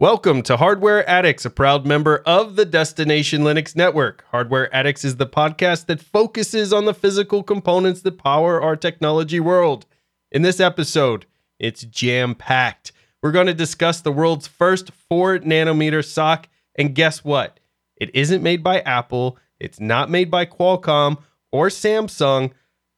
Welcome to Hardware Addicts, a proud member of the Destination Linux Network. Hardware Addicts is the podcast that focuses on the physical components that power our technology world. In this episode, it's jam packed. We're going to discuss the world's first 4 nanometer SoC, and guess what? It isn't made by Apple, it's not made by Qualcomm or Samsung.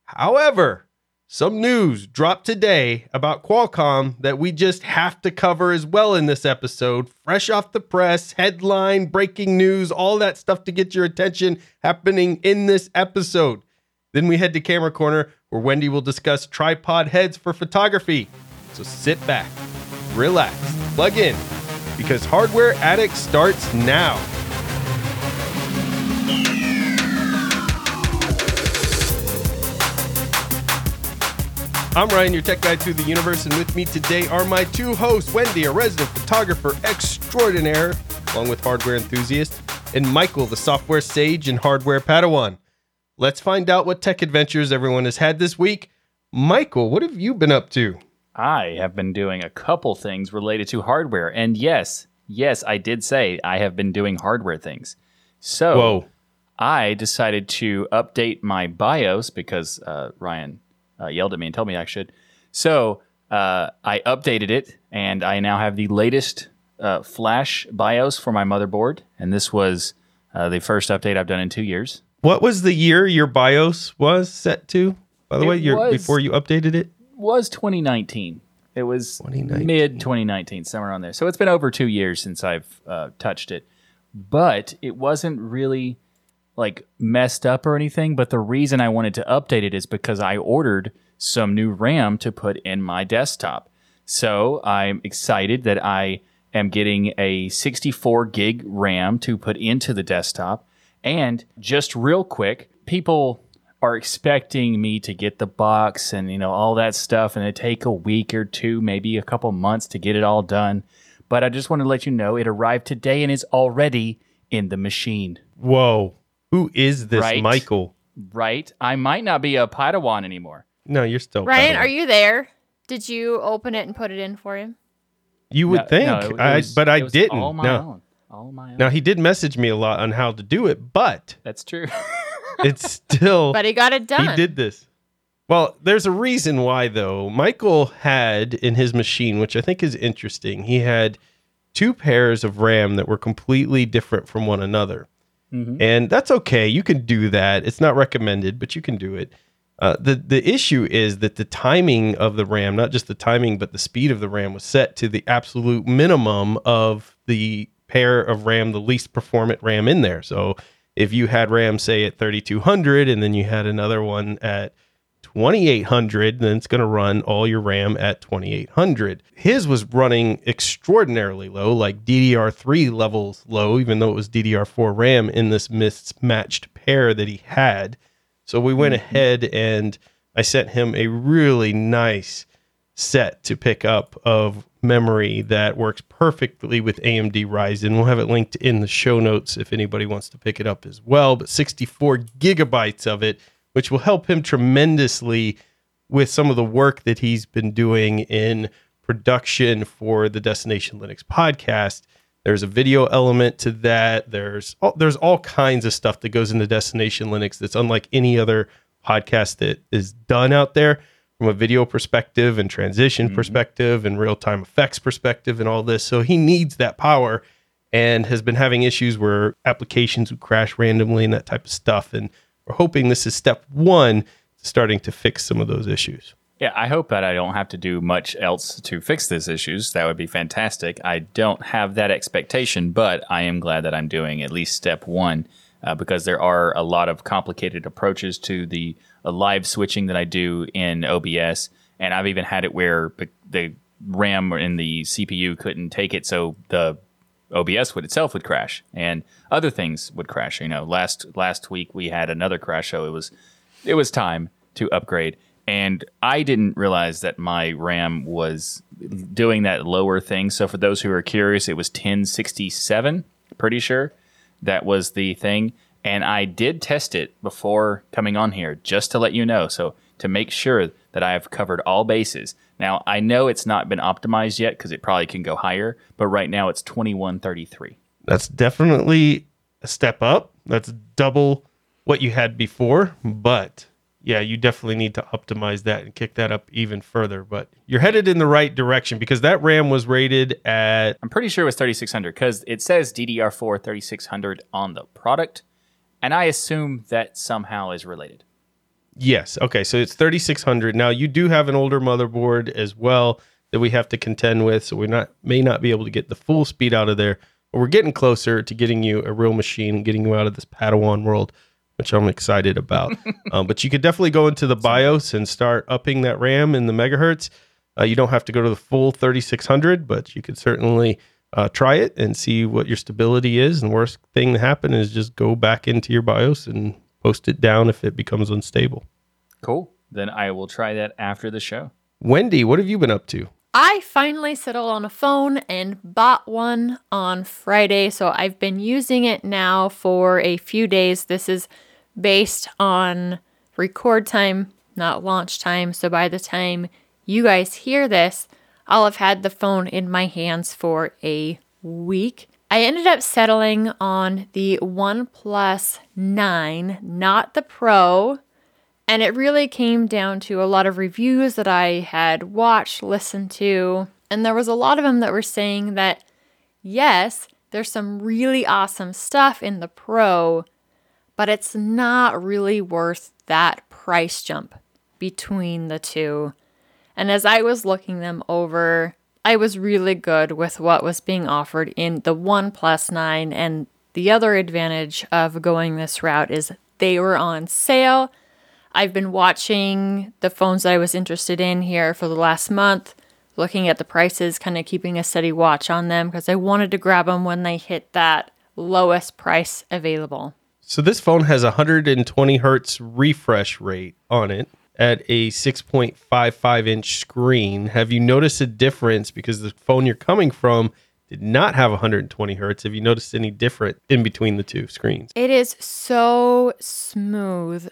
However, some news dropped today about Qualcomm that we just have to cover as well in this episode. Fresh off the press, headline, breaking news, all that stuff to get your attention happening in this episode. Then we head to Camera Corner where Wendy will discuss tripod heads for photography. So sit back, relax, plug in, because Hardware Addict starts now. I'm Ryan, your tech guide through the universe, and with me today are my two hosts, Wendy, a resident photographer extraordinaire, along with hardware enthusiast, and Michael, the software sage and hardware padawan. Let's find out what tech adventures everyone has had this week. Michael, what have you been up to? I have been doing a couple things related to hardware, and yes, yes, I did say I have been doing hardware things. So Whoa. I decided to update my BIOS because uh, Ryan uh, yelled at me and told me I should. So uh, I updated it, and I now have the latest uh, Flash BIOS for my motherboard. And this was uh, the first update I've done in two years. What was the year your BIOS was set to? By the It way, your, before you updated it? Was 2019. It was 2019. mid 2019, somewhere on there. So it's been over two years since I've uh, touched it, but it wasn't really like messed up or anything. But the reason I wanted to update it is because I ordered some new RAM to put in my desktop. So I'm excited that I am getting a 64 gig RAM to put into the desktop. And just real quick, people are expecting me to get the box and you know all that stuff and it take a week or two maybe a couple months to get it all done but i just want to let you know it arrived today and is already in the machine Whoa. Who is this Right. Michael? right i might not be a padawan anymore No, you're still Ryan, padawan. are you there? Did you open it and put it in for him? You would No- think, no, it I, was- but I didn't. all my no. own all my own Now he did message me a lot on how to do it, but that's true it's still But he got it done. he did this. Well, there's a reason why though. Michael had in his machine, which I think is interesting. He had two pairs of RAM that were completely different from one another. Mhm. And that's okay. You can do that. It's not recommended, but you can do it. Uh, the the issue is that the timing of the RAM, not just the timing, but the speed of the RAM, was set to the absolute minimum of the pair of RAM, the least performant RAM in there. So if you had RAM, say at 3200, and then you had another one at 2800, then it's going to run all your RAM at 2800. His was running extraordinarily low, like DDR3 levels low, even though it was DDR4 RAM in this mismatched pair that he had. So we went mm-hmm. ahead and I sent him a really nice set to pick up of memory that works perfectly with AMD Ryzen. We'll have it linked in the show notes if anybody wants to pick it up as well. But 64 gigabytes of it, which will help him tremendously with some of the work that he's been doing in production for the Destination Linux podcast. There's a video element to that. There's all, there's all kinds of stuff that goes into Destination Linux that's unlike any other podcast that is done out there from a video perspective and transition mm-hmm. perspective and real time effects perspective and all this. So he needs that power and has been having issues where applications would crash randomly and that type of stuff. And we're hoping this is step one, starting to fix some of those issues. Yeah, I hope that I don't have to do much else to fix these issues. That would be fantastic. I don't have that expectation, but I am glad that I'm doing at least step one uh, because there are a lot of complicated approaches to the uh, live switching that I do in OBS. And I've even had it where the- RAM in the CPU couldn't take it, so the OBS would itself would crash, and other things would crash. You know, last last week we had another crash, so it was it was time to upgrade. And I didn't realize that my RAM was doing that lower thing. So for those who are curious, it was 1067, pretty sure that was the thing. And I did test it before coming on here, just to let you know. So to make sure that I have covered all bases. Now, I know it's not been optimized yet because it probably can go higher, but right now it's 2133. That's definitely a step up. That's double what you had before, but yeah, you definitely need to optimize that and kick that up even further. But you're headed in the right direction because that RAM was rated at I'm pretty sure it was 3600 because it says DDR4 3600 on the product, and I assume that somehow is related. Yes. Okay, so it's 3600. Now you do have an older motherboard as well that we have to contend with, so we're not may not be able to get the full speed out of there. But we're getting closer to getting you a real machine getting you out of this Padawan world, which I'm excited about. um, but you could definitely go into the BIOS and start upping that RAM in the megahertz. Uh, you don't have to go to the full 3600, but you could certainly uh, try it and see what your stability is. And worst thing to happen is just go back into your BIOS and post it down if it becomes unstable. Cool. Then I will try that after the show. Wendy, what have you been up to? I finally settled on a phone and bought one on Friday. So I've been using it now for a few days. This is based on record time, not launch time. So by the time you guys hear this, I'll have had the phone in my hands for a week. I ended up settling on the OnePlus 9, not the Pro. And it really came down to a lot of reviews that I had watched, listened to, and there was a lot of them that were saying that yes, there's some really awesome stuff in the Pro, but it's not really worth that price jump between the two. And as I was looking them over, I was really good with what was being offered in the One 9. And the other advantage of going this route is they were on sale. I've been watching the phones that I was interested in here for the last month, looking at the prices, kind of keeping a steady watch on them because I wanted to grab them when they hit that lowest price available. So this phone has a 120 hertz refresh rate on it at a 6.55 inch screen. Have you noticed a difference because the phone you're coming from did not have 120 hertz? Have you noticed any different in between the two screens? It is so smooth.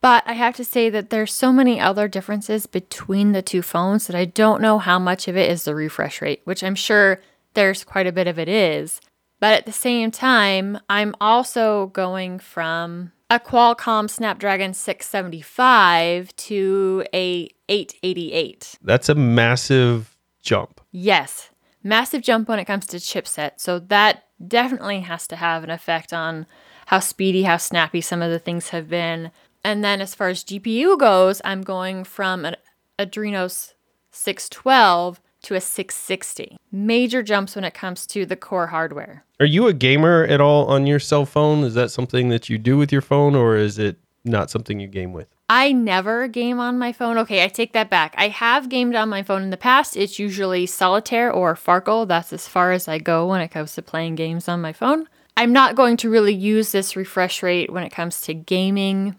But I have to say that there's so many other differences between the two phones that I don't know how much of it is the refresh rate, which I'm sure there's quite a bit of it is. But at the same time, I'm also going from a Qualcomm Snapdragon 675 to a 888. That's a massive jump. Yes, massive jump when it comes to chipset. So that definitely has to have an effect on how speedy, how snappy some of the things have been. And then as far as GPU goes, I'm going from an Adrenos 612 to a 660. Major jumps when it comes to the core hardware. Are you a gamer at all on your cell phone? Is that something that you do with your phone or is it not something you game with? I never game on my phone. Okay, I take that back. I have gamed on my phone in the past. It's usually Solitaire or Farkle. That's as far as I go when it comes to playing games on my phone. I'm not going to really use this refresh rate when it comes to gaming.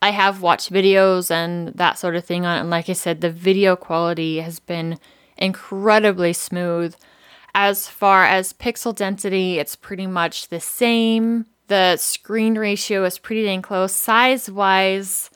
I have watched videos and that sort of thing on it. And like I said, the video quality has been incredibly smooth. As far as pixel density, it's pretty much the same. The screen ratio is pretty dang close. Size wise,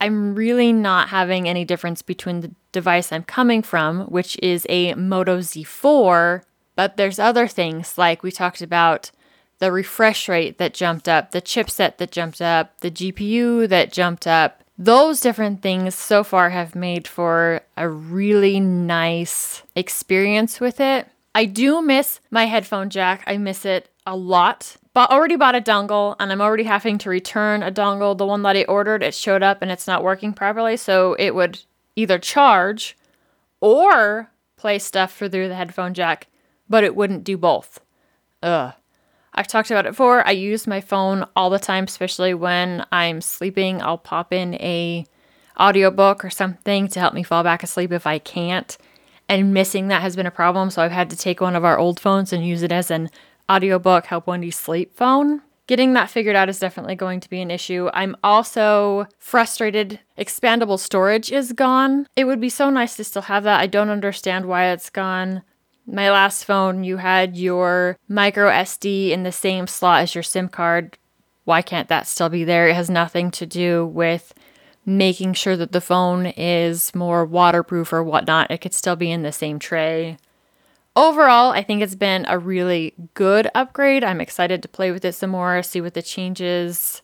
I'm really not having any difference between the device I'm coming from, which is a Moto Z4, but there's other things like we talked about the refresh rate that jumped up, the chipset that jumped up, the GPU that jumped up. Those different things so far have made for a really nice experience with it. I do miss my headphone jack. I miss it a lot. But already bought a dongle and I'm already having to return a dongle. The one that I ordered, it showed up and it's not working properly, so it would either charge or play stuff through the headphone jack, but it wouldn't do both. Ugh. I've talked about it before. I use my phone all the time, especially when I'm sleeping. I'll pop in a audiobook or something to help me fall back asleep if I can't. And missing that has been a problem, so I've had to take one of our old phones and use it as an audiobook help Wendy sleep phone. Getting that figured out is definitely going to be an issue. I'm also frustrated expandable storage is gone. It would be so nice to still have that. I don't understand why it's gone. My last phone, you had your micro SD in the same slot as your SIM card. Why can't that still be there? It has nothing to do with making sure that the phone is more waterproof or whatnot. It could still be in the same tray. Overall, I think it's been a really good upgrade. I'm excited to play with it some more, see what the changes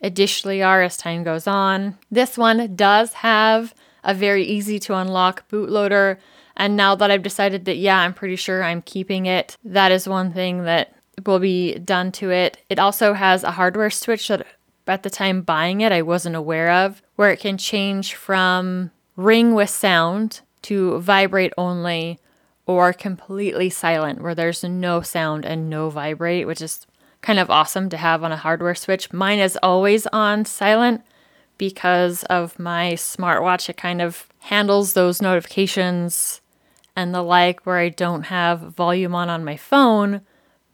additionally are as time goes on. This one does have a very easy to unlock bootloader. And now that I've decided that, yeah, I'm pretty sure I'm keeping it, that is one thing that will be done to it. It also has a hardware switch that at the time buying it I wasn't aware of, where it can change from ring with sound to vibrate only or completely silent, where there's no sound and no vibrate, which is kind of awesome to have on a hardware switch. Mine is always on silent because of my smartwatch. It kind of handles those notifications and the like where I don't have volume on on my phone.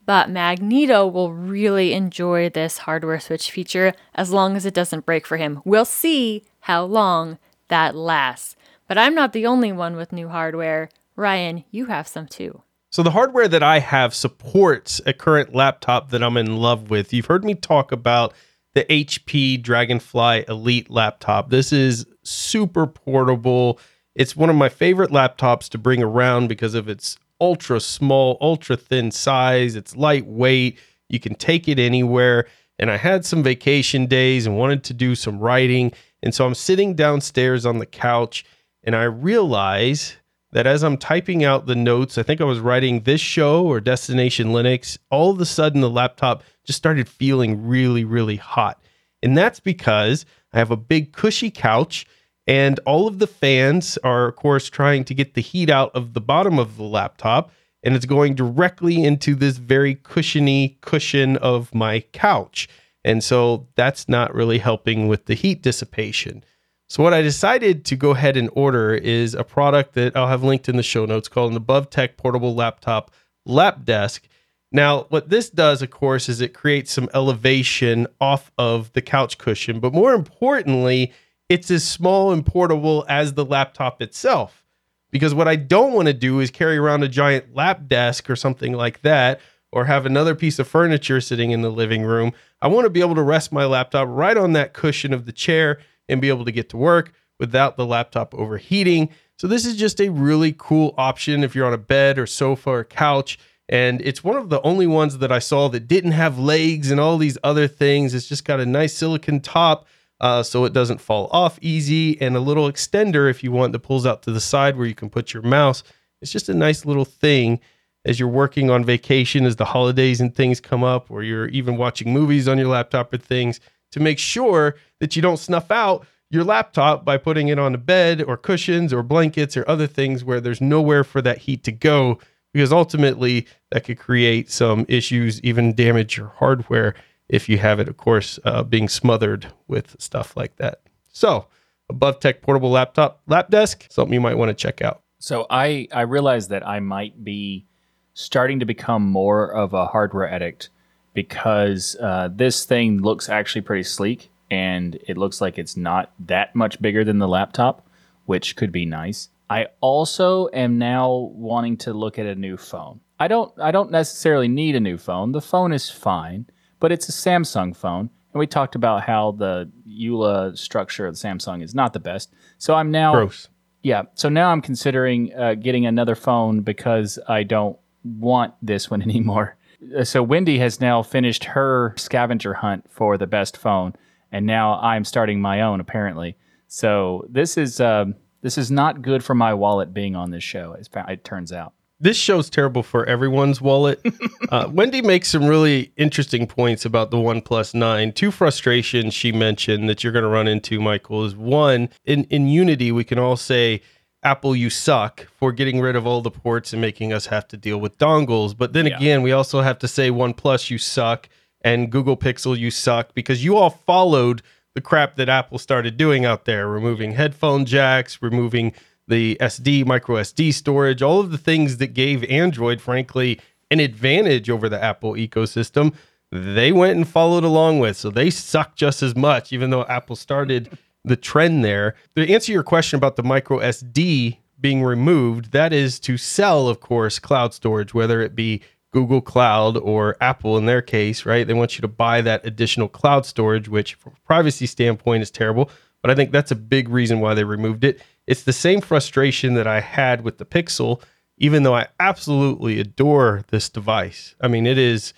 But Magneto will really enjoy this hardware switch feature as long as it doesn't break for him. We'll see how long that lasts. But I'm not the only one with new hardware. Ryan, you have some too. So the hardware that I have supports a current laptop that I'm in love with. You've heard me talk about the HP Dragonfly Elite laptop. This is super portable. It's one of my favorite laptops to bring around because of its ultra small, ultra thin size. It's lightweight. You can take it anywhere. And I had some vacation days and wanted to do some writing. And so I'm sitting downstairs on the couch and I realize that as I'm typing out the notes, I think I was writing this show or Destination Linux, all of a sudden the laptop just started feeling really, really hot. And that's because I have a big cushy couch and all of the fans are, of course, trying to get the heat out of the bottom of the laptop. And it's going directly into this very cushiony cushion of my couch. And so that's not really helping with the heat dissipation. So what I decided to go ahead and order is a product that I'll have linked in the show notes called an AboveTEK portable laptop lap desk. Now, what this does, of course, is it creates some elevation off of the couch cushion, but more importantly, it's as small and portable as the laptop itself. Because what I don't want to do is carry around a giant lap desk or something like that, or have another piece of furniture sitting in the living room. I want to be able to rest my laptop right on that cushion of the chair and be able to get to work without the laptop overheating. So, this is just a really cool option if you're on a bed or sofa or couch. And it's one of the only ones that I saw that didn't have legs and all these other things. It's just got a nice silicon top uh, so it doesn't fall off easy, and a little extender if you want that pulls out to the side where you can put your mouse. It's just a nice little thing as you're working on vacation, as the holidays and things come up, or you're even watching movies on your laptop or things to make sure that you don't snuff out your laptop by putting it on a bed or cushions or blankets or other things where there's nowhere for that heat to go because ultimately that could create some issues even damage your hardware if you have it of course uh, being smothered with stuff like that so AboveTEK portable laptop lap desk something you might want to check out so i i realize that i might be starting to become more of a hardware addict because uh, this thing looks actually pretty sleek and it looks like it's not that much bigger than the laptop, which could be nice. I also am now wanting to look at a new phone. I don't I don't necessarily need a new phone. The phone is fine, but it's a Samsung phone. And we talked about how the EULA structure of the Samsung is not the best. So I'm now gross. Yeah. So now I'm considering uh, getting another phone because I don't want this one anymore. Uh, so Wendy has now finished her scavenger hunt for the best phone, and now I'm starting my own apparently. So this is um, this is not good for my wallet being on this show. It turns out this show's terrible for everyone's wallet. uh, Wendy makes some really interesting points about the One 9. Two frustrations she mentioned that you're going to run into, Michael, is one in in Unity we can all say Apple, you suck for getting rid of all the ports and making us have to deal with dongles. But then yeah. again, we also have to say OnePlus, you suck, and Google Pixel, you suck, because you all followed the crap that Apple started doing out there, removing headphone jacks, removing the SD, micro SD storage, all of the things that gave Android, frankly, an advantage over the Apple ecosystem. They went and followed along with. So they suck just as much, even though Apple started the trend there. To answer your question about the micro SD being removed, that is to sell, of course, cloud storage, whether it be Google Cloud or Apple in their case, right? They want you to buy that additional cloud storage, which from a privacy standpoint is terrible. but I think that's a big reason why they removed it. It's the same frustration that I had with the Pixel, even though I absolutely adore this device. I mean, it has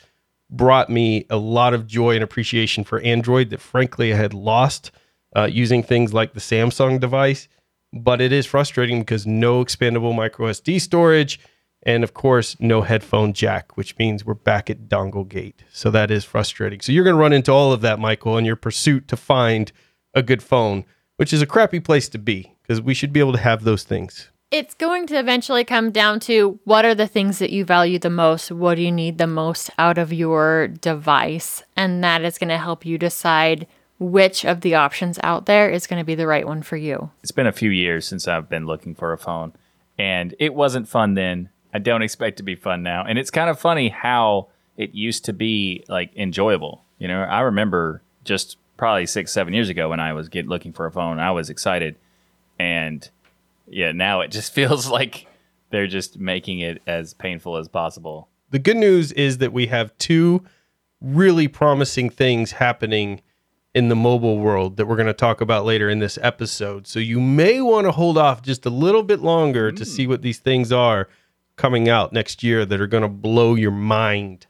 brought me a lot of joy and appreciation for Android that frankly I had lost uh, using things like the Samsung device. But it is frustrating because no expandable micro SD storage, and of course, no headphone jack, which means we're back at dongle gate. So that is frustrating. So you're going to run into all of that, Michael, in your pursuit to find a good phone, which is a crappy place to be because we should be able to have those things. It's going to eventually come down to what are the things that you value the most? What do you need the most out of your device? And that is going to help you decide which of the options out there is going to be the right one for you. It's been a few years since I've been looking for a phone, and it wasn't fun then. I don't expect to be fun now. And it's kind of funny how it used to be like enjoyable. You know, I remember just probably six, seven years ago when I was get looking for a phone, I was excited. And yeah, now it just feels like they're just making it as painful as possible. The good news is that we have two really promising things happening in the mobile world that we're going to talk about later in this episode. So you may want to hold off just a little bit longer mm. to see what these things are coming out next year that are going to blow your mind.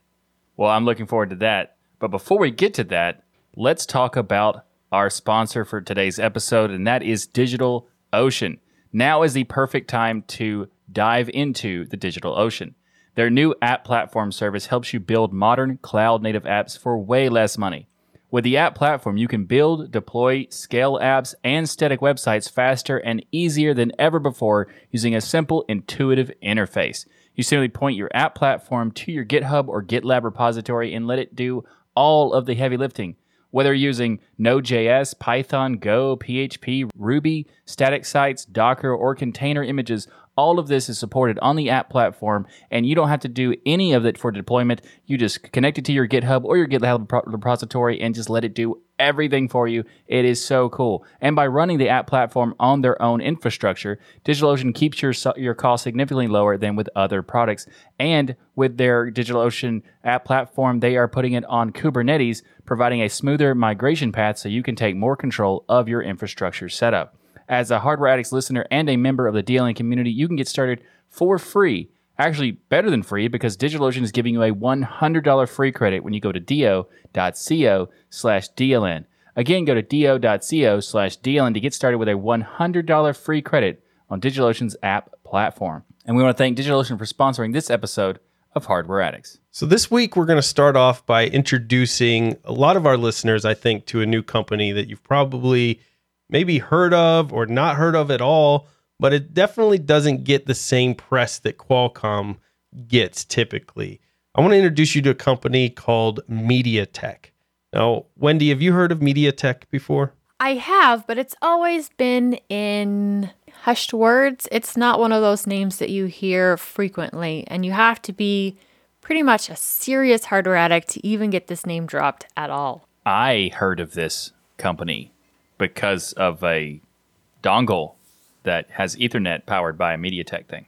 Well, I'm looking forward to that. But before we get to that, let's talk about our sponsor for today's episode, and that is Digital Ocean. Now is the perfect time to dive into the Digital Ocean. Their new app platform service helps you build modern cloud native apps for way less money. With the app platform, you can build, deploy, scale apps and static websites faster and easier than ever before using a simple, intuitive interface. You simply point your app platform to your GitHub or GitLab repository and let it do all of the heavy lifting. Whether using Node.js, Python, Go, PHP, Ruby, static sites, Docker, or container images, all of this is supported on the app platform, and you don't have to do any of it for deployment. You just connect it to your GitHub or your GitLab repository and just let it do everything for you. It is so cool. And by running the app platform on their own infrastructure, DigitalOcean keeps your your cost significantly lower than with other products. And with their DigitalOcean app platform, they are putting it on Kubernetes, providing a smoother migration path so you can take more control of your infrastructure setup. As a Hardware Addicts listener and a member of the DLN community, you can get started for free. Actually, better than free because DigitalOcean is giving you a $100 free credit when you go to do.co slash DLN. Again, go to do.co slash DLN to get started with a $100 free credit on DigitalOcean's app platform. And we want to thank DigitalOcean for sponsoring this episode of Hardware Addicts. So, this week we're going to start off by introducing a lot of our listeners, I think, to a new company that you've probably maybe heard of or not heard of at all, but it definitely doesn't get the same press that Qualcomm gets typically. I want to introduce you to a company called MediaTek. Now, Wendy, have you heard of MediaTek before? I have, but it's always been in hushed words. It's not one of those names that you hear frequently, and you have to be pretty much a serious hardware addict to even get this name dropped at all. I heard of this company because of a dongle that has Ethernet powered by a MediaTek thing.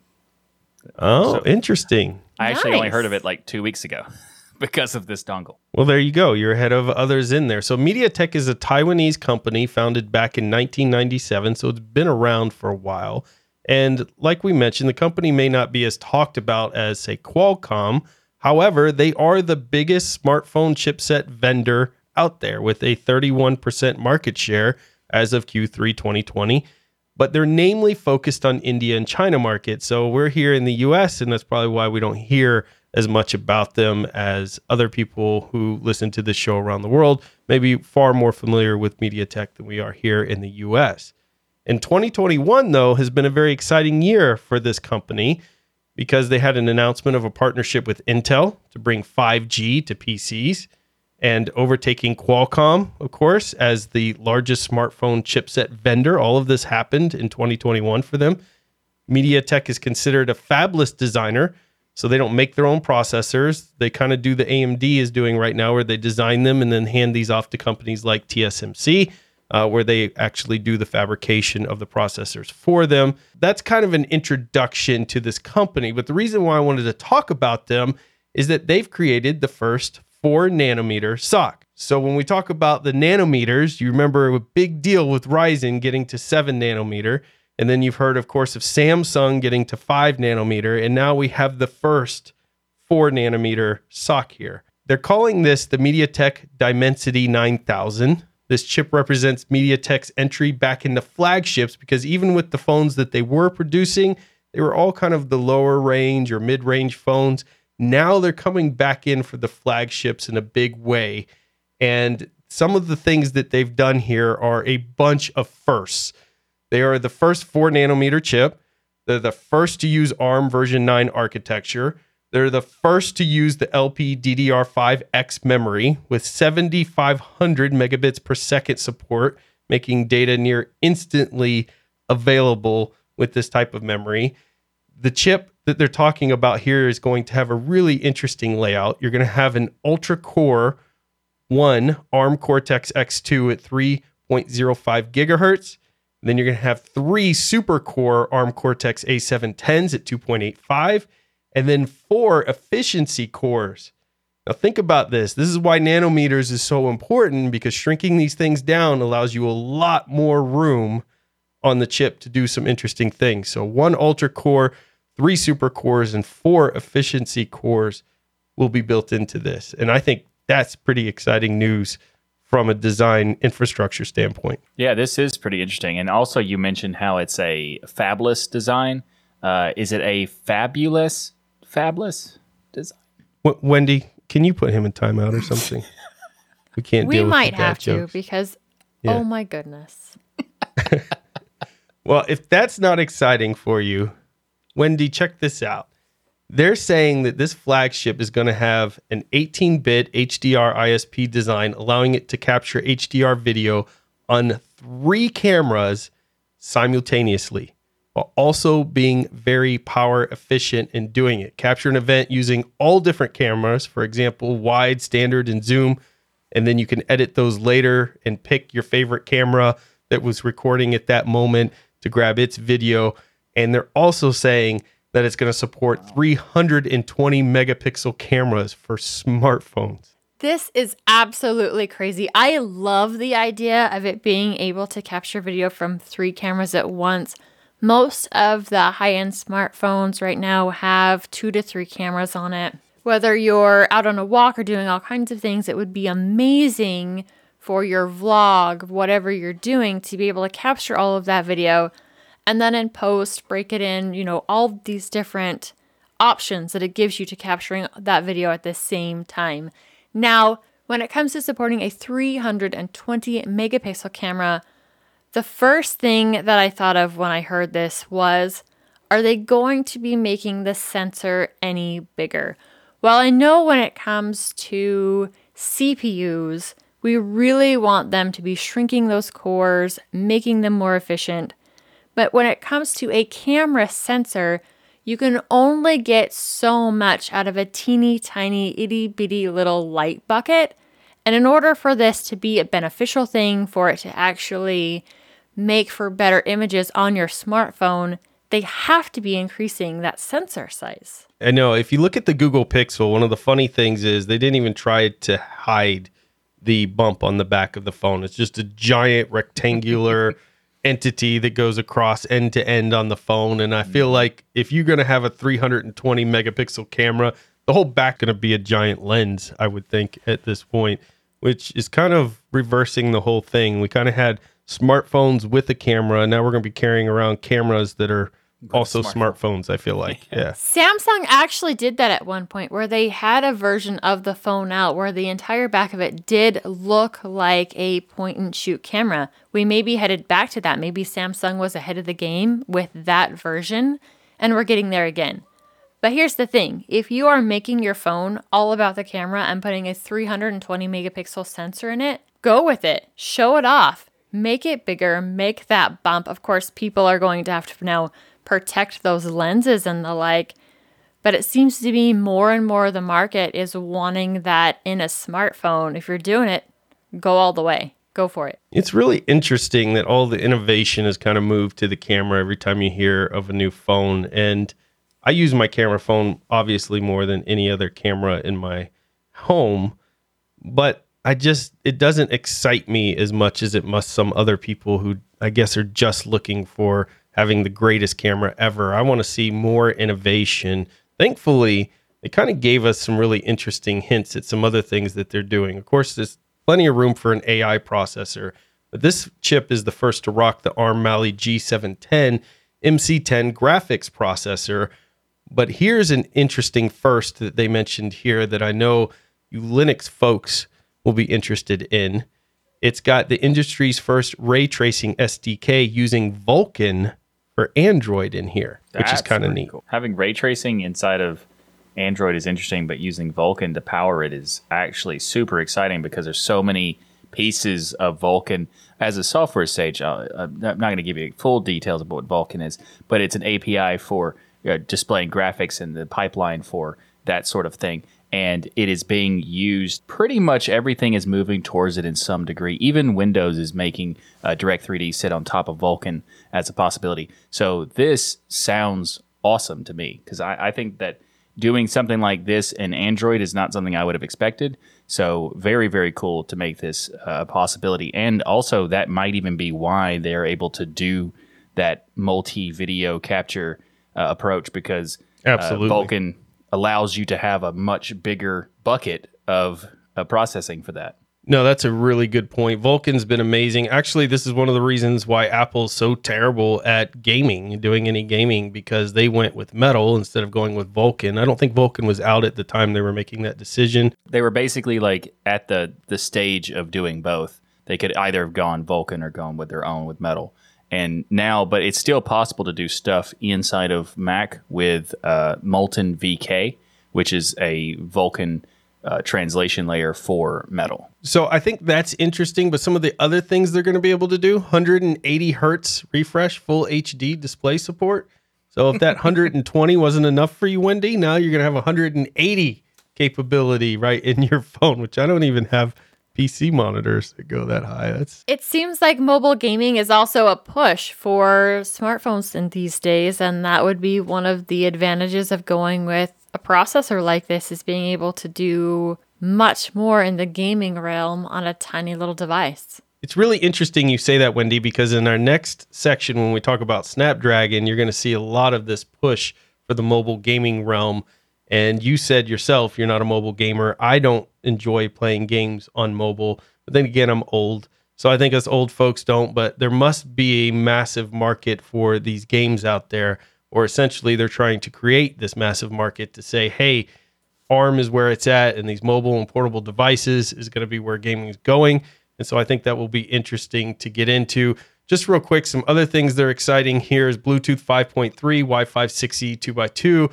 Oh, so interesting. I actually nice. only heard of it like two weeks ago because of this dongle. Well, there you go. You're ahead of others in there. So, MediaTek is a Taiwanese company founded back in 1997. So, it's been around for a while. And like we mentioned, the company may not be as talked about as, say, Qualcomm. However, they are the biggest smartphone chipset vendor out there with a 31% market share as of Q3 2020. But they're namely focused on India and China markets. So we're here in the US, and that's probably why we don't hear as much about them as other people who listen to this show around the world, maybe far more familiar with MediaTek than we are here in the US. And 2021, though, has been a very exciting year for this company because they had an announcement of a partnership with Intel to bring 5G to PCs and overtaking Qualcomm, of course, as the largest smartphone chipset vendor. All of this happened in 2021 for them. MediaTek is considered a fabless designer, so they don't make their own processors. They kind of do the AMD is doing right now, where they design them and then hand these off to companies like TSMC, uh, where they actually do the fabrication of the processors for them. That's kind of an introduction to this company. But the reason why I wanted to talk about them is that they've created the first four nanometer SoC. So when we talk about the nanometers, you remember a big deal with Ryzen getting to seven nanometer. And then you've heard, of course, of Samsung getting to five nanometer. And now we have the first four nanometer SoC here. They're calling this the MediaTek Dimensity 9000. This chip represents MediaTek's entry back into flagships because even with the phones that they were producing, they were all kind of the lower range or mid range phones. Now they're coming back in for the flagships in a big way. And some of the things that they've done here are a bunch of firsts. They are the first four nanometer chip. They're the first to use ARM version 9 architecture. They're the first to use the LPDDR5X memory with 7,500 megabits per second support, making data near instantly available with this type of memory. The chip that they're talking about here is going to have a really interesting layout. You're going to have an ultra core one ARM Cortex X2 at 3.05 gigahertz. Then you're going to have three super core ARM Cortex A710s at 2.85, and then four efficiency cores. Now, think about this. This is why nanometers is so important because shrinking these things down allows you a lot more room on the chip to do some interesting things. So, one ultra core, three super cores, and four efficiency cores will be built into this. And I think that's pretty exciting news from a design infrastructure standpoint. Yeah, this is pretty interesting. And also, you mentioned how it's a fabless design. Uh, is it a fabulous, fabless design? W- Wendy, can you put him in timeout or something? we can't. We deal with might the bad have to jokes. because, Yeah. oh my goodness. Well, if that's not exciting for you, Wendy, check this out. They're saying that this flagship is going to have an 18 bit HDR ISP design, allowing it to capture HDR video on three cameras simultaneously, while also being very power efficient in doing it. Capture an event using all different cameras, for example, wide, standard, and zoom. And then you can edit those later and pick your favorite camera that was recording at that moment to grab its video. And they're also saying that it's going to support 320 megapixel cameras for smartphones. This is absolutely crazy. I love the idea of it being able to capture video from three cameras at once. Most of the high end smartphones right now have two to three cameras on it. Whether you're out on a walk or doing all kinds of things, it would be amazing for your vlog, whatever you're doing, to be able to capture all of that video and then in post break it in, you know, all these different options that it gives you to capturing that video at the same time. Now, when it comes to supporting a 320 megapixel camera, the first thing that I thought of when I heard this was are they going to be making the sensor any bigger? Well, I know when it comes to CPUs, we really want them to be shrinking those cores, making them more efficient. But when it comes to a camera sensor, you can only get so much out of a teeny tiny itty bitty little light bucket. And in order for this to be a beneficial thing, for it to actually make for better images on your smartphone, they have to be increasing that sensor size. I know if you look at the Google Pixel, one of the funny things is they didn't even try to hide the bump on the back of the phone. It's just a giant rectangular entity that goes across end to end on the phone. And I feel mm-hmm. like if you're going to have a 320 megapixel camera, the whole back going to be a giant lens, I would think at this point, which is kind of reversing the whole thing. We kind of had smartphones with a camera. Now we're going to be carrying around cameras that are also smartphones, I feel like. Yeah. Samsung actually did that at one point where they had a version of the phone out where the entire back of it did look like a point and shoot camera. We may be headed back to that. Maybe Samsung was ahead of the game with that version, and we're getting there again. But here's the thing if you are making your phone all about the camera and putting a 320 megapixel sensor in it, go with it. Show it off. Make it bigger. Make that bump. Of course, people are going to have to now protect those lenses and the like. But it seems to be more and more the market is wanting that in a smartphone. If you're doing it, go all the way. Go for it. It's really interesting that all the innovation has kind of moved to the camera every time you hear of a new phone. And I use my camera phone obviously more than any other camera in my home. But I just it doesn't excite me as much as it must some other people who I guess are just looking for having the greatest camera ever. I want to see more innovation. Thankfully, they kind of gave us some really interesting hints at some other things that they're doing. Of course, there's plenty of room for an AI processor, but this chip is the first to rock the ARM Mali G710 MC10 graphics processor. But here's an interesting first that they mentioned here that I know you Linux folks will be interested in. It's got the industry's first ray tracing SDK using Vulkan for Android in here, which is kind of neat. cool. Having ray tracing inside of Android is interesting, but using Vulkan to power it is actually super exciting because there's so many pieces of Vulkan. As a software sage, I'll- I'm not going to give you full details about what Vulkan is, but it's an API for uh, displaying graphics and the pipeline for that sort of thing. And it is being used. Pretty much everything is moving towards it in some degree. Even Windows is making uh, Direct 3D sit on top of Vulkan as a possibility. So this sounds awesome to me because I, I think that doing something like this in Android is not something I would have expected. So very very cool to make this uh, a possibility, and also that might even be why they're able to do that multi video capture uh, approach because Absolutely. uh, Vulkan allows you to have a much bigger bucket of uh, processing for that. No, that's a really good point. Vulkan's been amazing. Actually, this is one of the reasons why Apple's so terrible at gaming, doing any gaming, because they went with metal instead of going with Vulkan. I don't think Vulkan was out at the time they were making that decision. They were basically like at the the stage of doing both. They could either have gone Vulkan or gone with their own with metal. And now, but it's still possible to do stuff inside of Mac with uh, Molten VK, which is a Vulkan uh, translation layer for metal. So I think that's interesting. But some of the other things they're going to be able to do 180 hertz refresh, full HD display support. So if that 120 wasn't enough for you, Wendy, now you're going to have 180 capability right in your phone, which I don't even have PC monitors that go that high. That's It seems like mobile gaming is also a push for smartphones in these days, and that would be one of the advantages of going with a processor like this is being able to do much more in the gaming realm on a tiny little device. It's really interesting you say that, Wendy, because in our next section, when we talk about Snapdragon, you're going to see a lot of this push for the mobile gaming realm. And you said yourself, you're not a mobile gamer. I don't enjoy playing games on mobile. But then again, I'm old. So I think us old folks don't. But there must be a massive market for these games out there. Or essentially, they're trying to create this massive market to say, hey, ARM is where it's at, and these mobile and portable devices is going to be where gaming is going. And so I think that will be interesting to get into. Just real quick, some other things that are exciting here is Bluetooth 5.3, Wi Fi 6E 2x2.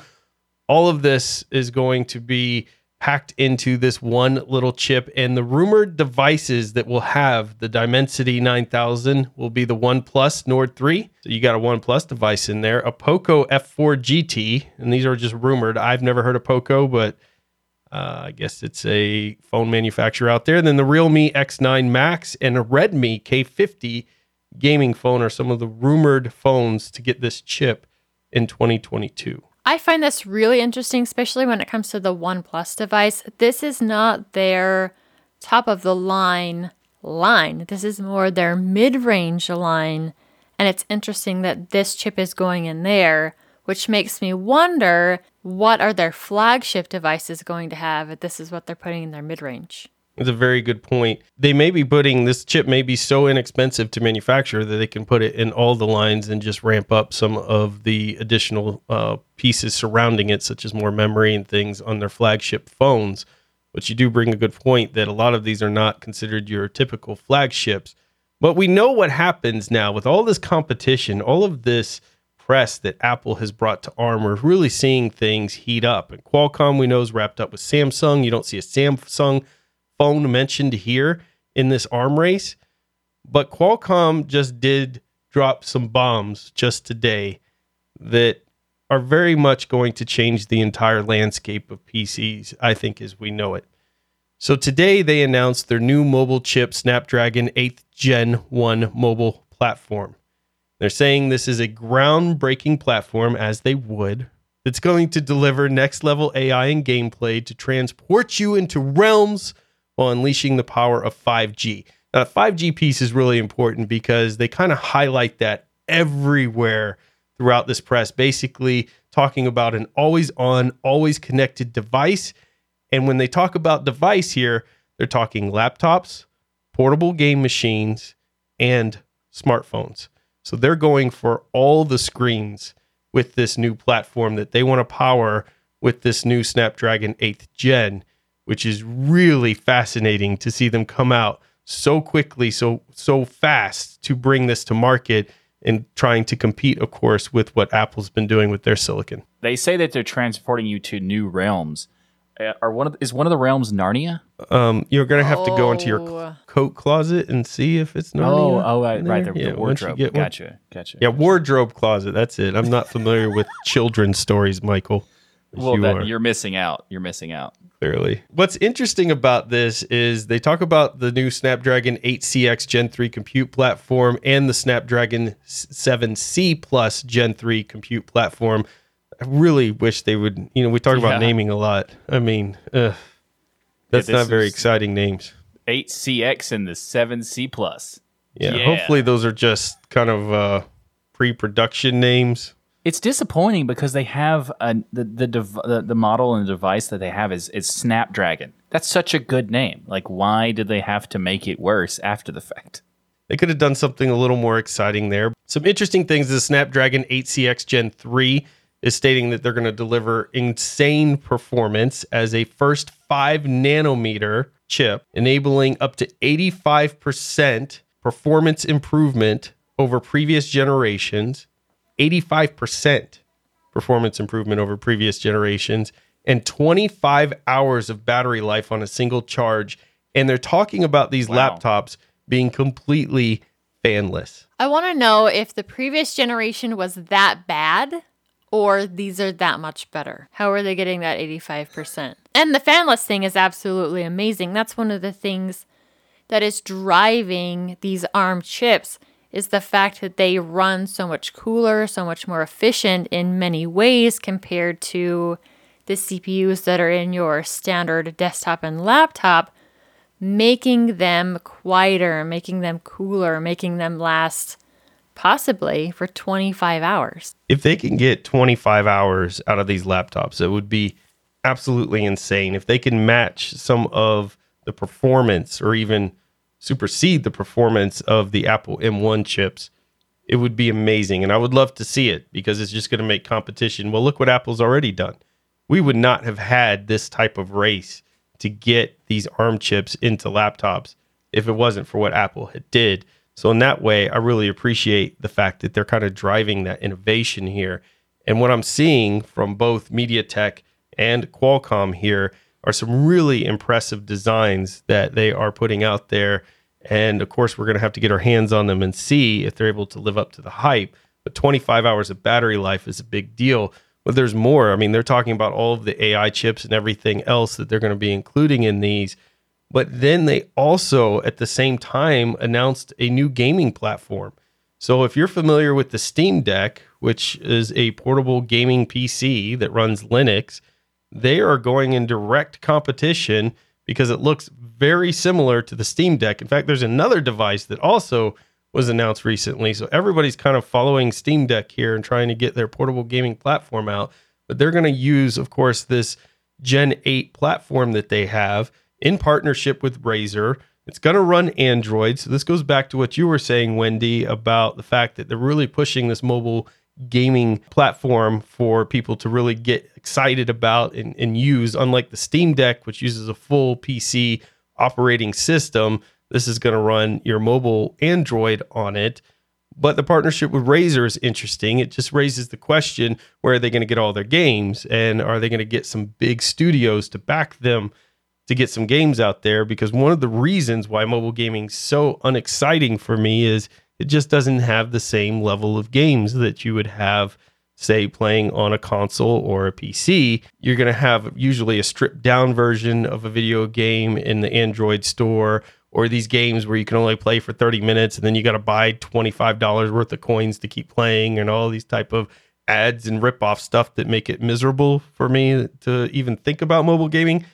All of this is going to be packed into this one little chip. And the rumored devices that will have the Dimensity 9000 will be the OnePlus Nord 3. So you got a OnePlus device in there, a Poco F4 GT. And these are just rumored. I've never heard of Poco, but uh, I guess it's a phone manufacturer out there. Then the Realme X9 Max and a Redmi K50 gaming phone are some of the rumored phones to get this chip in 2022. I find this really interesting, especially when it comes to the OnePlus device. This is not their top of the line line. This is more their mid range line. And it's interesting that this chip is going in there, which makes me wonder what are their flagship devices going to have if this is what they're putting in their mid range. It's a very good point. They may be putting this chip may be so inexpensive to manufacture that they can put it in all the lines and just ramp up some of the additional uh, pieces surrounding it, such as more memory and things on their flagship phones. But you do bring a good point that a lot of these are not considered your typical flagships. But we know what happens now with all this competition, all of this press that Apple has brought to ARM. We're really seeing things heat up. And Qualcomm, we know, is wrapped up with Samsung. You don't see a Samsung phone mentioned here in this arm race. But Qualcomm just did drop some bombs just today that are very much going to change the entire landscape of PCs, I think, as we know it. So today they announced their new mobile chip Snapdragon 8th Gen 1 mobile platform. They're saying this is a groundbreaking platform, as they would, that's going to deliver next level AI and gameplay to transport you into realms while unleashing the power of 5G. Now, the 5G piece is really important because they kind of highlight that everywhere throughout this press, basically talking about an always on, always connected device. And when they talk about device here, they're talking laptops, portable game machines, and smartphones. So they're going for all the screens with this new platform that they want to power with this new Snapdragon 8th Gen, which is really fascinating to see them come out so quickly, so so fast to bring this to market and trying to compete, of course, with what Apple's been doing with their silicon. They say that they're transporting you to new realms. Uh, are one of is one of the realms Narnia? Um, you're gonna have to go into your Oh. c- coat closet and see if it's Narnia. Oh, oh, right, in right. The, Yeah, the wardrobe. get Gotcha, gotcha. Yeah, wardrobe closet. That's it. I'm not familiar with children's stories, Michael. Well, you that, are. you're missing out. You're missing out. clearly. What's interesting about this is they talk about the new Snapdragon 8CX Gen 3 compute platform and the Snapdragon 7C Plus Gen 3 compute platform. I really wish they would, you know, we talk Yeah. about naming a lot. I mean, that's this not very exciting names. 8CX and the 7C plus. Yeah, Yeah. hopefully those are just kind of uh, pre-production names. It's disappointing because they have a, the the, the the model and the device that they have is is Snapdragon. That's such a good name. Like, why did they have to make it worse after the fact? They could have done something a little more exciting there. Some interesting things the Snapdragon 8CX Gen 3 is stating that they're going to deliver insane performance as a first 5 nanometer chip, enabling up to 85% performance improvement over previous generations, 85% performance improvement over previous generations, and 25 hours of battery life on a single charge. And they're talking about these Wow. laptops being completely fanless. I want to know if the previous generation was that bad or these are that much better. How are they getting that 85%? And the fanless thing is absolutely amazing. That's one of the things that is driving these ARM chips is the fact that they run so much cooler, so much more efficient in many ways compared to the CPUs that are in your standard desktop and laptop making them quieter, making them cooler, making them last possibly for 25 hours. If they can get 25 hours out of these laptops, it would be absolutely insane. If they can match some of the performance or even supersede the performance of the Apple M1 chips, it would be amazing. And I would love to see it because it's just going to make competition. Well, look what Apple's already done. We would not have had this type of race to get these ARM chips into laptops if it wasn't for what Apple had did. So in that way, I really appreciate the fact that they're kind of driving that innovation here. And what I'm seeing from both MediaTek and Qualcomm here are some really impressive designs that they are putting out there. And of course, we're going to have to get our hands on them and see if they're able to live up to the hype. But 25 hours of battery life is a big deal. But there's more. I mean, they're talking about all of the AI chips and everything else that they're going to be including in these. But then they also, at the same time, announced a new gaming platform. So if you're familiar with the Steam Deck, which is a portable gaming PC that runs Linux, they are going in direct competition because it looks very similar to the Steam Deck. In fact, there's another device that also was announced recently. So everybody's kind of following Steam Deck here and trying to get their portable gaming platform out. But they're going to use, of course, this Gen 8 platform that they have in partnership with Razer. It's going to run Android. So this goes back to what you were saying, Wendy, about the fact that they're really pushing this mobile gaming platform for people to really get excited about and, and use. Unlike the Steam Deck, which uses a full PC operating system, this is going to run your mobile Android on it. But the partnership with Razer is interesting. It just raises the question where are they going to get all their games? And are they going to get some big studios to back them to get some games out there? Because one of the reasons why mobile gaming is so unexciting for me is it just doesn't have the same level of games that you would have, say, playing on a console or a PC. You're going to have usually a stripped down version of a video game in the Android store or these games where you can only play for 30 minutes and then you got to buy $25 worth of coins to keep playing and all these type of ads and rip off stuff that make it miserable for me to even think about mobile gaming.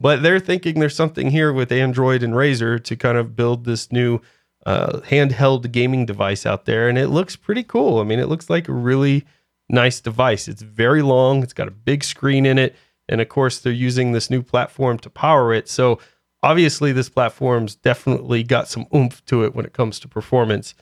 But they're thinking there's something here with Android and Razer to kind of build this new handheld gaming device out there, and it looks pretty cool. I mean, it looks like a really nice device. It's very long. It's got a big screen in it, and of course, they're using this new platform to power it. So obviously, this platform's definitely got some oomph to it when it comes to performance.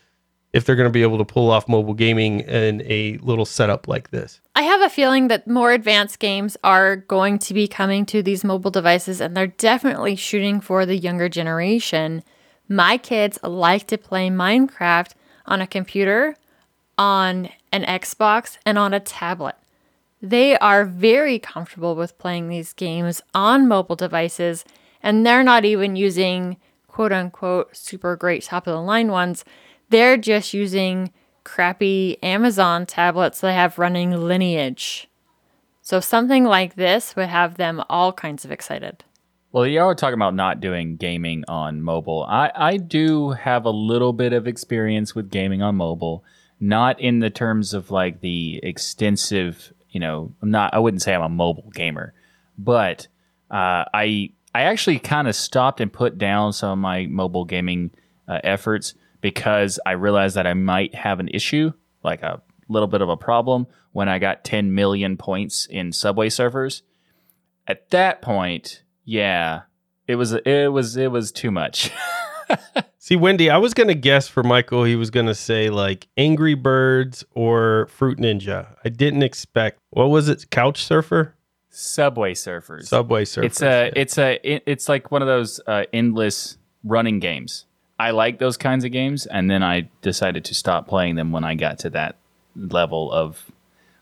If they're going to be able to pull off mobile gaming in a little setup like this. I have a feeling that more advanced games are going to be coming to these mobile devices, and they're definitely shooting for the younger generation. My kids like to play Minecraft on a computer, on an Xbox, and on a tablet. They are very comfortable with playing these games on mobile devices, and they're not even using quote unquote super great top of the line ones. They're just using crappy Amazon tablets they have running Lineage. So something like this would have them all kinds of excited. Well, y'all are talking about not doing gaming on mobile. I, I do have a little bit of experience with gaming on mobile, not in the terms of like the extensive, you know, I'm not, I wouldn't say I'm a mobile gamer, but uh, I, I actually kind of stopped and put down some of my mobile gaming uh, efforts because I realized that I might have an issue, like a little bit of a problem, when I got 10 million points in Subway Surfers. At that point, yeah, it was it was it was too much. See, Wendy, I was gonna guess for Michael, he was gonna say like Angry Birds or Fruit Ninja. I didn't expect. What was it? Couch Surfer. Subway Surfers. Subway Surfers. It's a it's a it's like one of those uh, endless running games. I like those kinds of games, and then I decided to stop playing them when I got to that level of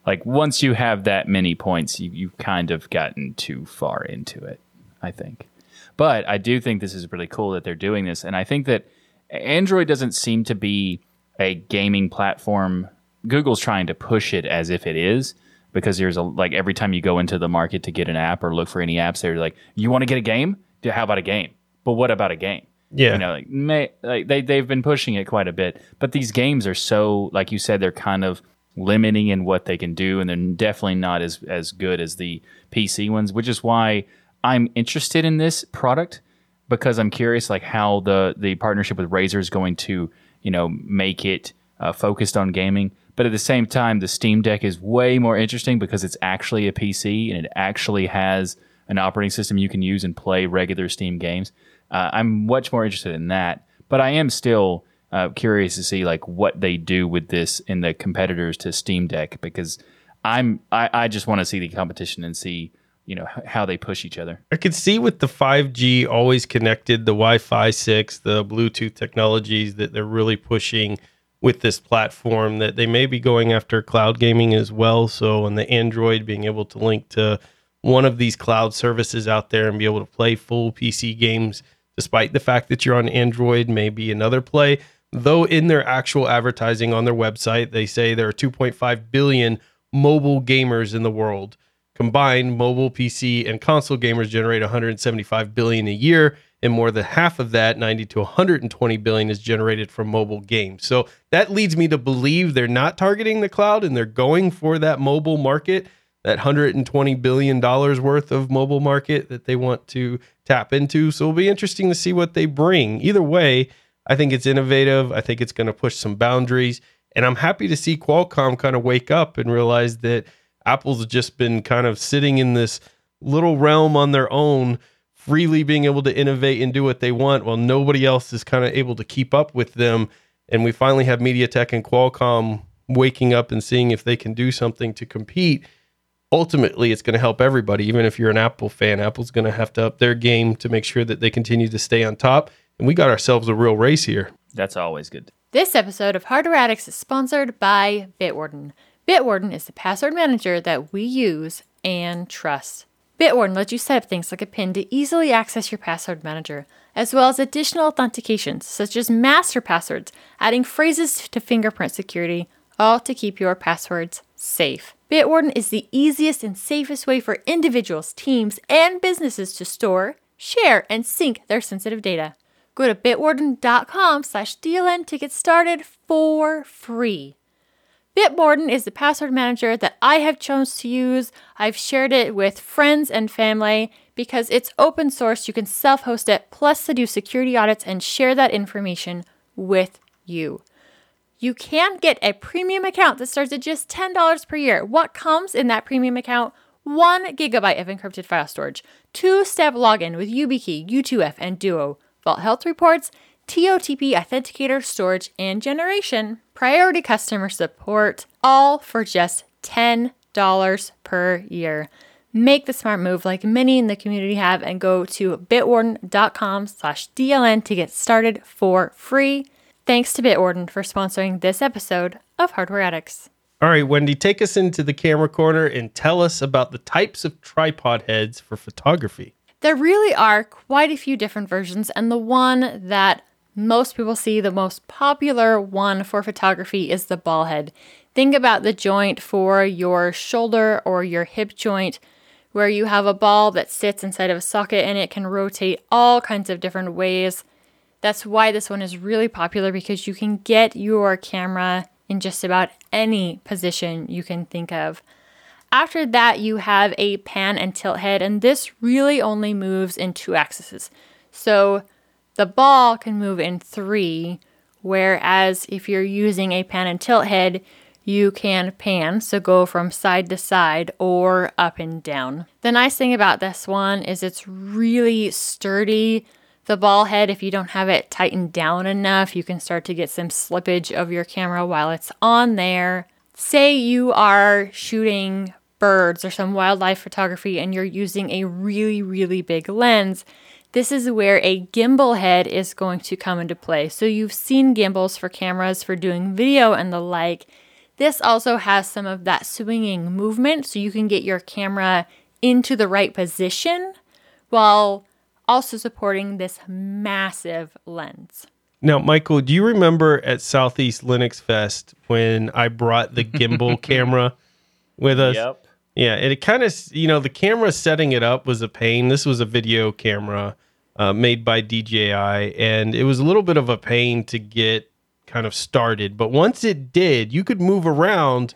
like once you have that many points, you you've kind of gotten too far into it. I think. But I do think this is really cool that they're doing this. And I think that Android doesn't seem to be a gaming platform. Google's trying to push it as if it is because there's a like every time you go into the market to get an app or look for any apps, they're like, you want to get a game? How about a game? But what about a game? Yeah. You know, like, may, like they, they've been pushing it quite a bit. But these games are so, like you said, they're kind of limiting in what they can do. And they're definitely not as, as good as the PC ones, which is why I'm interested in this product because I'm curious like how the the partnership with Razer is going to you know make it uh, focused on gaming. But at the same time, the Steam Deck is way more interesting because it's actually a PC and it actually has an operating system you can use and play regular Steam games. Uh, I'm much more interested in that, but I am still uh, curious to see like what they do with this in the competitors to Steam Deck because I'm I, I just want to see the competition and see you know how they push each other. I could see with the 5G always connected, the Wi-Fi 6, the Bluetooth technologies that they're really pushing with this platform that they may be going after cloud gaming as well. So on the Android being able to link to one of these cloud services out there and be able to play full PC games despite the fact that you're on Android may be another play. Though in their actual advertising on their website, they say there are 2.5 billion mobile gamers in the world. Combined, mobile, PC, and console gamers generate 175 billion a year, and more than half of that, 90 to 120 billion, is generated from mobile games. So that leads me to believe they're not targeting the cloud and they're going for that mobile market, that 120 billion dollars worth of mobile market that they want to tap into. So it'll be interesting to see what they bring. Either way, I think it's innovative. I think it's going to push some boundaries, and I'm happy to see Qualcomm kind of wake up and realize that Apple's just been kind of sitting in this little realm on their own, freely being able to innovate and do what they want while nobody else is kind of able to keep up with them. And we finally have MediaTek and Qualcomm waking up and seeing if they can do something to compete. Ultimately, it's going to help everybody. Even if you're an Apple fan, Apple's going to have to up their game to make sure that they continue to stay on top. And we got ourselves a real race here. That's always good. This episode of Hardware Addicts is sponsored by Bitwarden. Bitwarden is the password manager that we use and trust. Bitwarden lets you set up things like a PIN to easily access your password manager, as well as additional authentications such as master passwords, adding phrases to fingerprint security, all to keep your passwords safe. Bitwarden is the easiest and safest way for individuals, teams, and businesses to store, share, and sync their sensitive data. Go to bitwarden.com slash DLN to get started for free. Bitwarden is the password manager that I have chosen to use. I've shared it with friends and family because it's open source. You can self host it, plus to do security audits and share that information with you. You can get a premium account that starts at just $10 per year. What comes in that premium account? One gigabyte of encrypted file storage, two step login with YubiKey, U2F, and Duo, Vault Health Reports, TOTP authenticator storage and generation, priority customer support, all for just $10 per year. Make the smart move like many in the community have and go to bitwarden.com slash DLN to get started for free. Thanks to Bitwarden for sponsoring this episode of Hardware Addicts. All right, Wendy, take us into the camera corner and tell us about the types of tripod heads for photography. There really are quite a few different versions, and the one that most people see the most popular one for photography is the ball head. Think about the joint for your shoulder or your hip joint, where you have a ball that sits inside of a socket and it can rotate all kinds of different ways. That's why this one is really popular because you can get your camera in just about any position you can think of. After that, you have a pan and tilt head, and this really only moves in two axes. So the ball can move in three, whereas if you're using a pan and tilt head, you can pan, so go from side to side or up and down. The nice thing about this one is it's really sturdy. The ball head, if you don't have it tightened down enough, you can start to get some slippage of your camera while it's on there. Say you are shooting birds or some wildlife photography and you're using a really, really big lens this is where a gimbal head is going to come into play. So you've seen gimbals for cameras for doing video and the like. This also has some of that swinging movement so you can get your camera into the right position while also supporting this massive lens. Now, Michael, do you remember at Southeast Linux Fest when I brought the gimbal camera with us? Yep. Yeah, it kind of, you know, the camera setting it up was a pain. This was a video camera uh, made by DJI, and it was a little bit of a pain to get kind of started. But once it did, you could move around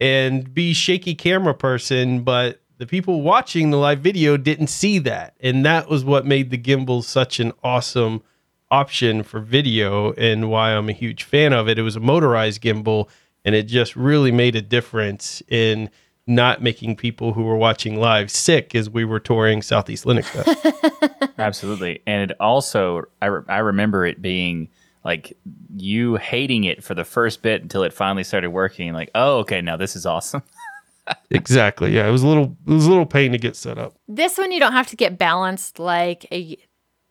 and be shaky camera person, but the people watching the live video didn't see that. And that was what made the gimbal such an awesome option for video and why I'm a huge fan of it. It was a motorized gimbal and it just really made a difference in not making people who were watching live sick as we were touring Southeast Linux Fest. Absolutely. And it also, I, re- I remember it being like you hating it for the first bit until it finally started working. Like, oh, okay, now this is awesome. exactly. Yeah, it was a little it was a little pain to get set up. This one you don't have to get balanced like a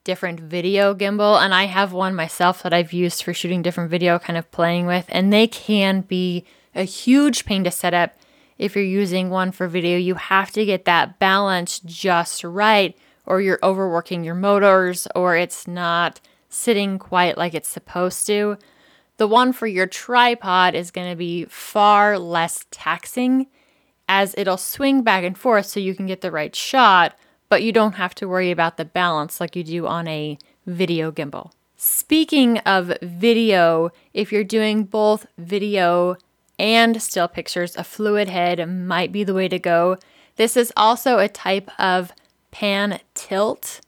different video gimbal and I have one myself that I've used for shooting different video kind of playing with and they can be a huge pain to set up if you're using one for video, you have to get that balance just right, or you're overworking your motors, or it's not sitting quite like it's supposed to. The one for your tripod is going to be far less taxing as it'll swing back and forth so you can get the right shot, but you don't have to worry about the balance like you do on a video gimbal. Speaking of video, if you're doing both video and still pictures, a fluid head might be the way to go. This is also a type of pan tilt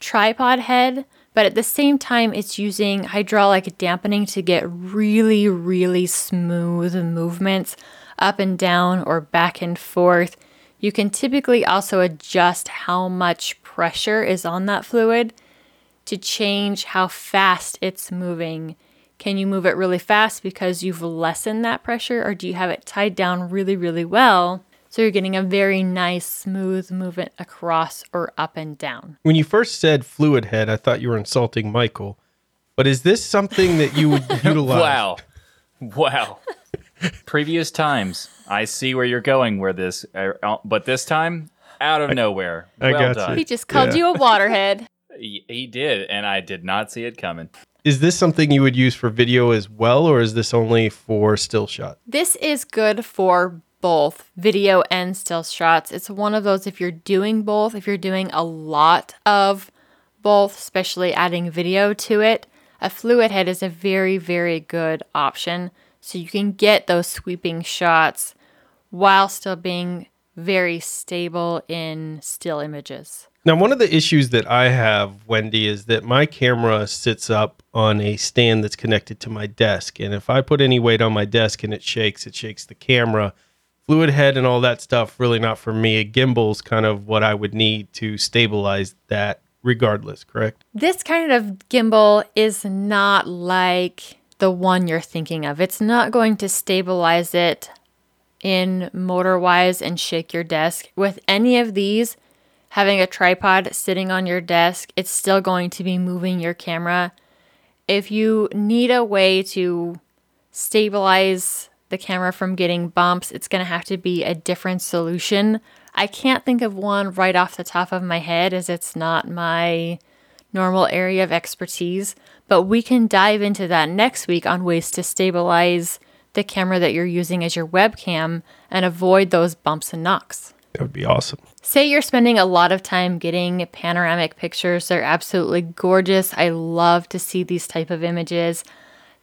tripod head, but at the same time, it's using hydraulic dampening to get really, really smooth movements up and down or back and forth. You can typically also adjust how much pressure is on that fluid to change how fast it's moving can you move it really fast because you've lessened that pressure, or do you have it tied down really, really well? So you're getting a very nice, smooth movement across or up and down. When you first said fluid head, I thought you were insulting Michael. But is this something that you would utilize? wow. Wow. Previous times, I see where you're going where this, uh, uh but this time, out of I, nowhere. I well got done. You. He just called yeah. you a waterhead. he, he did, and I did not see it coming is this something you would use for video as well, or is this only for still shot? This is good for both video and still shots. It's one of those if you're doing both, if you're doing a lot of both, especially adding video to it, a fluid head is a very, very good option. so you can get those sweeping shots while still being very stable in still images. Now, one of the issues that I have, Wendy, is that my camera sits up on a stand that's connected to my desk. And if I put any weight on my desk and it shakes, it shakes the camera. Fluid head and all that stuff, really not for me. A gimbal's kind of what I would need to stabilize that regardless, correct? This kind of gimbal is not like the one you're thinking of. It's not going to stabilize it in motor wise and shake your desk. With any of these, having a tripod sitting on your desk, it's still going to be moving your camera. If you need a way to stabilize the camera from getting bumps, it's going to have to be a different solution. I can't think of one right off the top of my head as it's not my normal area of expertise, but we can dive into that next week on ways to stabilize the camera that you're using as your webcam and avoid those bumps and knocks. That would be awesome. Say you're spending a lot of time getting panoramic pictures. They're absolutely gorgeous. I love to see these type of images.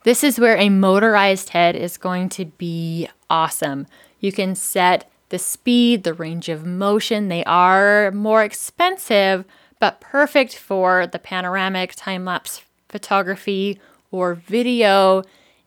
This is where a motorized head is going to be awesome. You can set the speed, the range of motion. They are more expensive, but perfect for the panoramic time lapse photography or video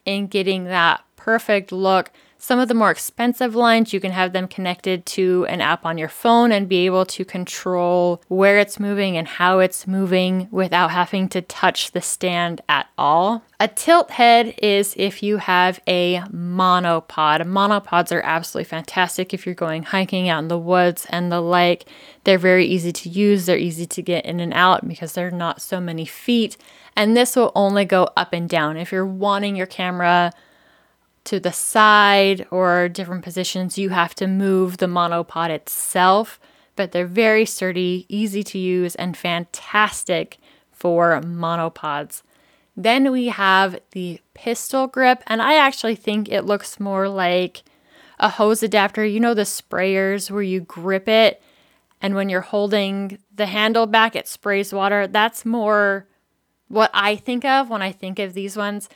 and getting that perfect look. Some of the more expensive lines, you can have them connected to an app on your phone and be able to control where it's moving and how it's moving without having to touch the stand at all. A tilt head is if you have a monopod. Monopods are absolutely fantastic if you're going hiking out in the woods and the like. They're very easy to use, they're easy to get in and out because they're not so many feet. And this will only go up and down. If you're wanting your camera to the side or different positions, you have to move the monopod itself. But they're very sturdy, easy to use, and fantastic for monopods. Then we have the pistol grip, and I actually think it looks more like a hose adapter. You know, the sprayers where you grip it, and when you're holding the handle back, it sprays water. That's more what I think of when I think of these ones.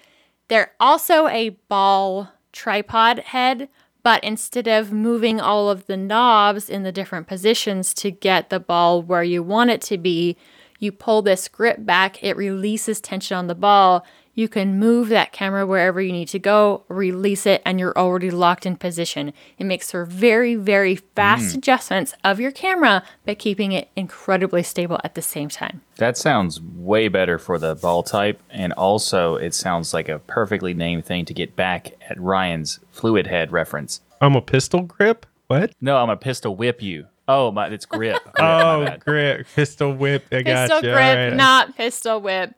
They're also a ball tripod head, but instead of moving all of the knobs in the different positions to get the ball where you want it to be, you pull this grip back, it releases tension on the ball, you can move that camera wherever you need to go, release it, and you're already locked in position. It makes for very, very fast mm. adjustments of your camera, but keeping it incredibly stable at the same time. That sounds way better for the ball type, and also it sounds like a perfectly named thing to get back at Ryan's fluid head reference. I'm a pistol grip? What? No, I'm a pistol whip you. Oh, my, it's grip. grip oh, grip, pistol whip. I pistol grip, right. not pistol whip.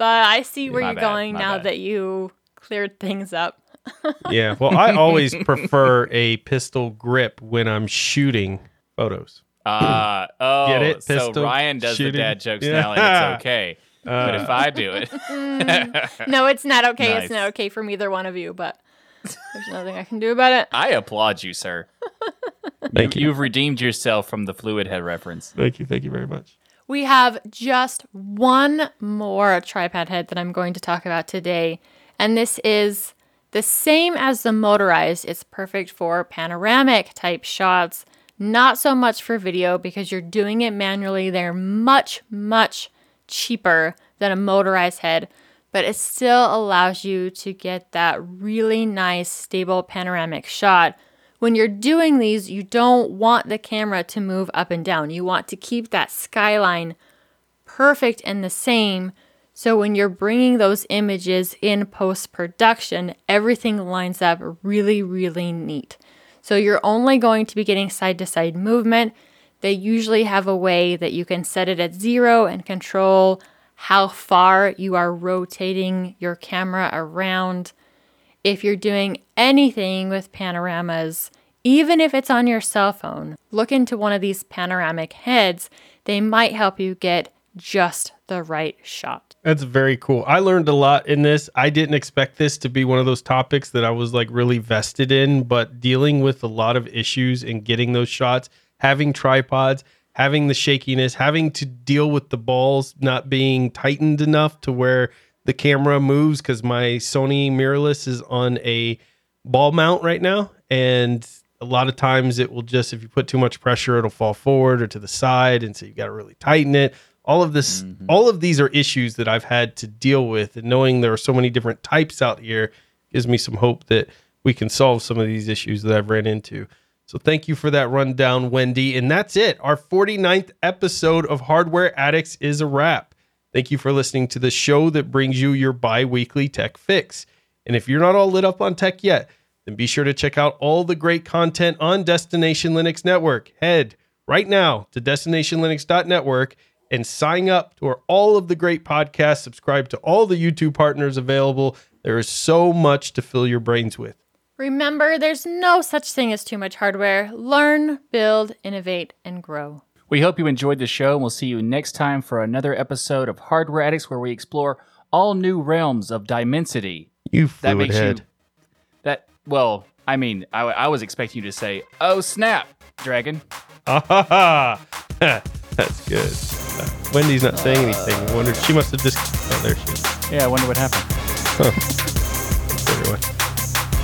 But I see where my you're bad, going now bad. that you cleared things up. yeah. Well, I always prefer a pistol grip when I'm shooting photos. Uh, oh, Get it? Pistol so Ryan does shooting. the dad jokes yeah. now, and it's okay. Uh, but if I do it, no, it's not okay. Nice. It's not okay from either one of you. But there's nothing I can do about it. I applaud you, sir. Thank you. You've redeemed yourself from the fluid head reference. Thank you. Thank you very much. We have just one more tripod head that I'm going to talk about today, and this is the same as the motorized. It's perfect for panoramic type shots, not so much for video because you're doing it manually. They're much, much cheaper than a motorized head, but it still allows you to get that really nice, stable panoramic shot when you're doing these, you don't want the camera to move up and down. You want to keep that skyline perfect and the same. So when you're bringing those images in post production, everything lines up really, really neat. So you're only going to be getting side to side movement. They usually have a way that you can set it at zero and control how far you are rotating your camera around if you're doing anything with panoramas, even if it's on your cell phone, look into one of these panoramic heads. They might help you get just the right shot. That's very cool. I learned a lot in this. I didn't expect this to be one of those topics that I was like really vested in, but dealing with a lot of issues and getting those shots, having tripods, having the shakiness, having to deal with the balls not being tightened enough to where the camera moves because my Sony mirrorless is on a ball mount right now, and a lot of times it will just if you put too much pressure, it'll fall forward or to the side, and so you've got to really tighten it. All of this, mm-hmm. all of these are issues that I've had to deal with, and knowing there are so many different types out here gives me some hope that we can solve some of these issues that I've ran into. So thank you for that rundown, Wendy. And that's it. Our 49th episode of Hardware Addicts is a wrap. Thank you for listening to the show that brings you your bi weekly tech fix. And if you're not all lit up on tech yet, then be sure to check out all the great content on Destination Linux Network. Head right now to destinationlinux.network and sign up our, all of the great podcasts. Subscribe to all the YouTube partners available. There is so much to fill your brains with. Remember, there's no such thing as too much hardware. Learn, build, innovate, and grow. We hope you enjoyed the show, and we'll see you next time for another episode of Hardware Addicts, where we explore all new realms of dimensity. You That fluid makes head. you. That well, I mean, I, I was expecting you to say, "Oh snap, dragon." Ah, ha, ha. That's good. Wendy's not saying anything. I wondered she must have just. Oh, there she is. Yeah, I wonder what happened. Thanks, everyone.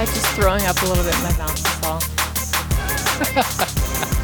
I'm just throwing up a little bit in my mouth. That's all.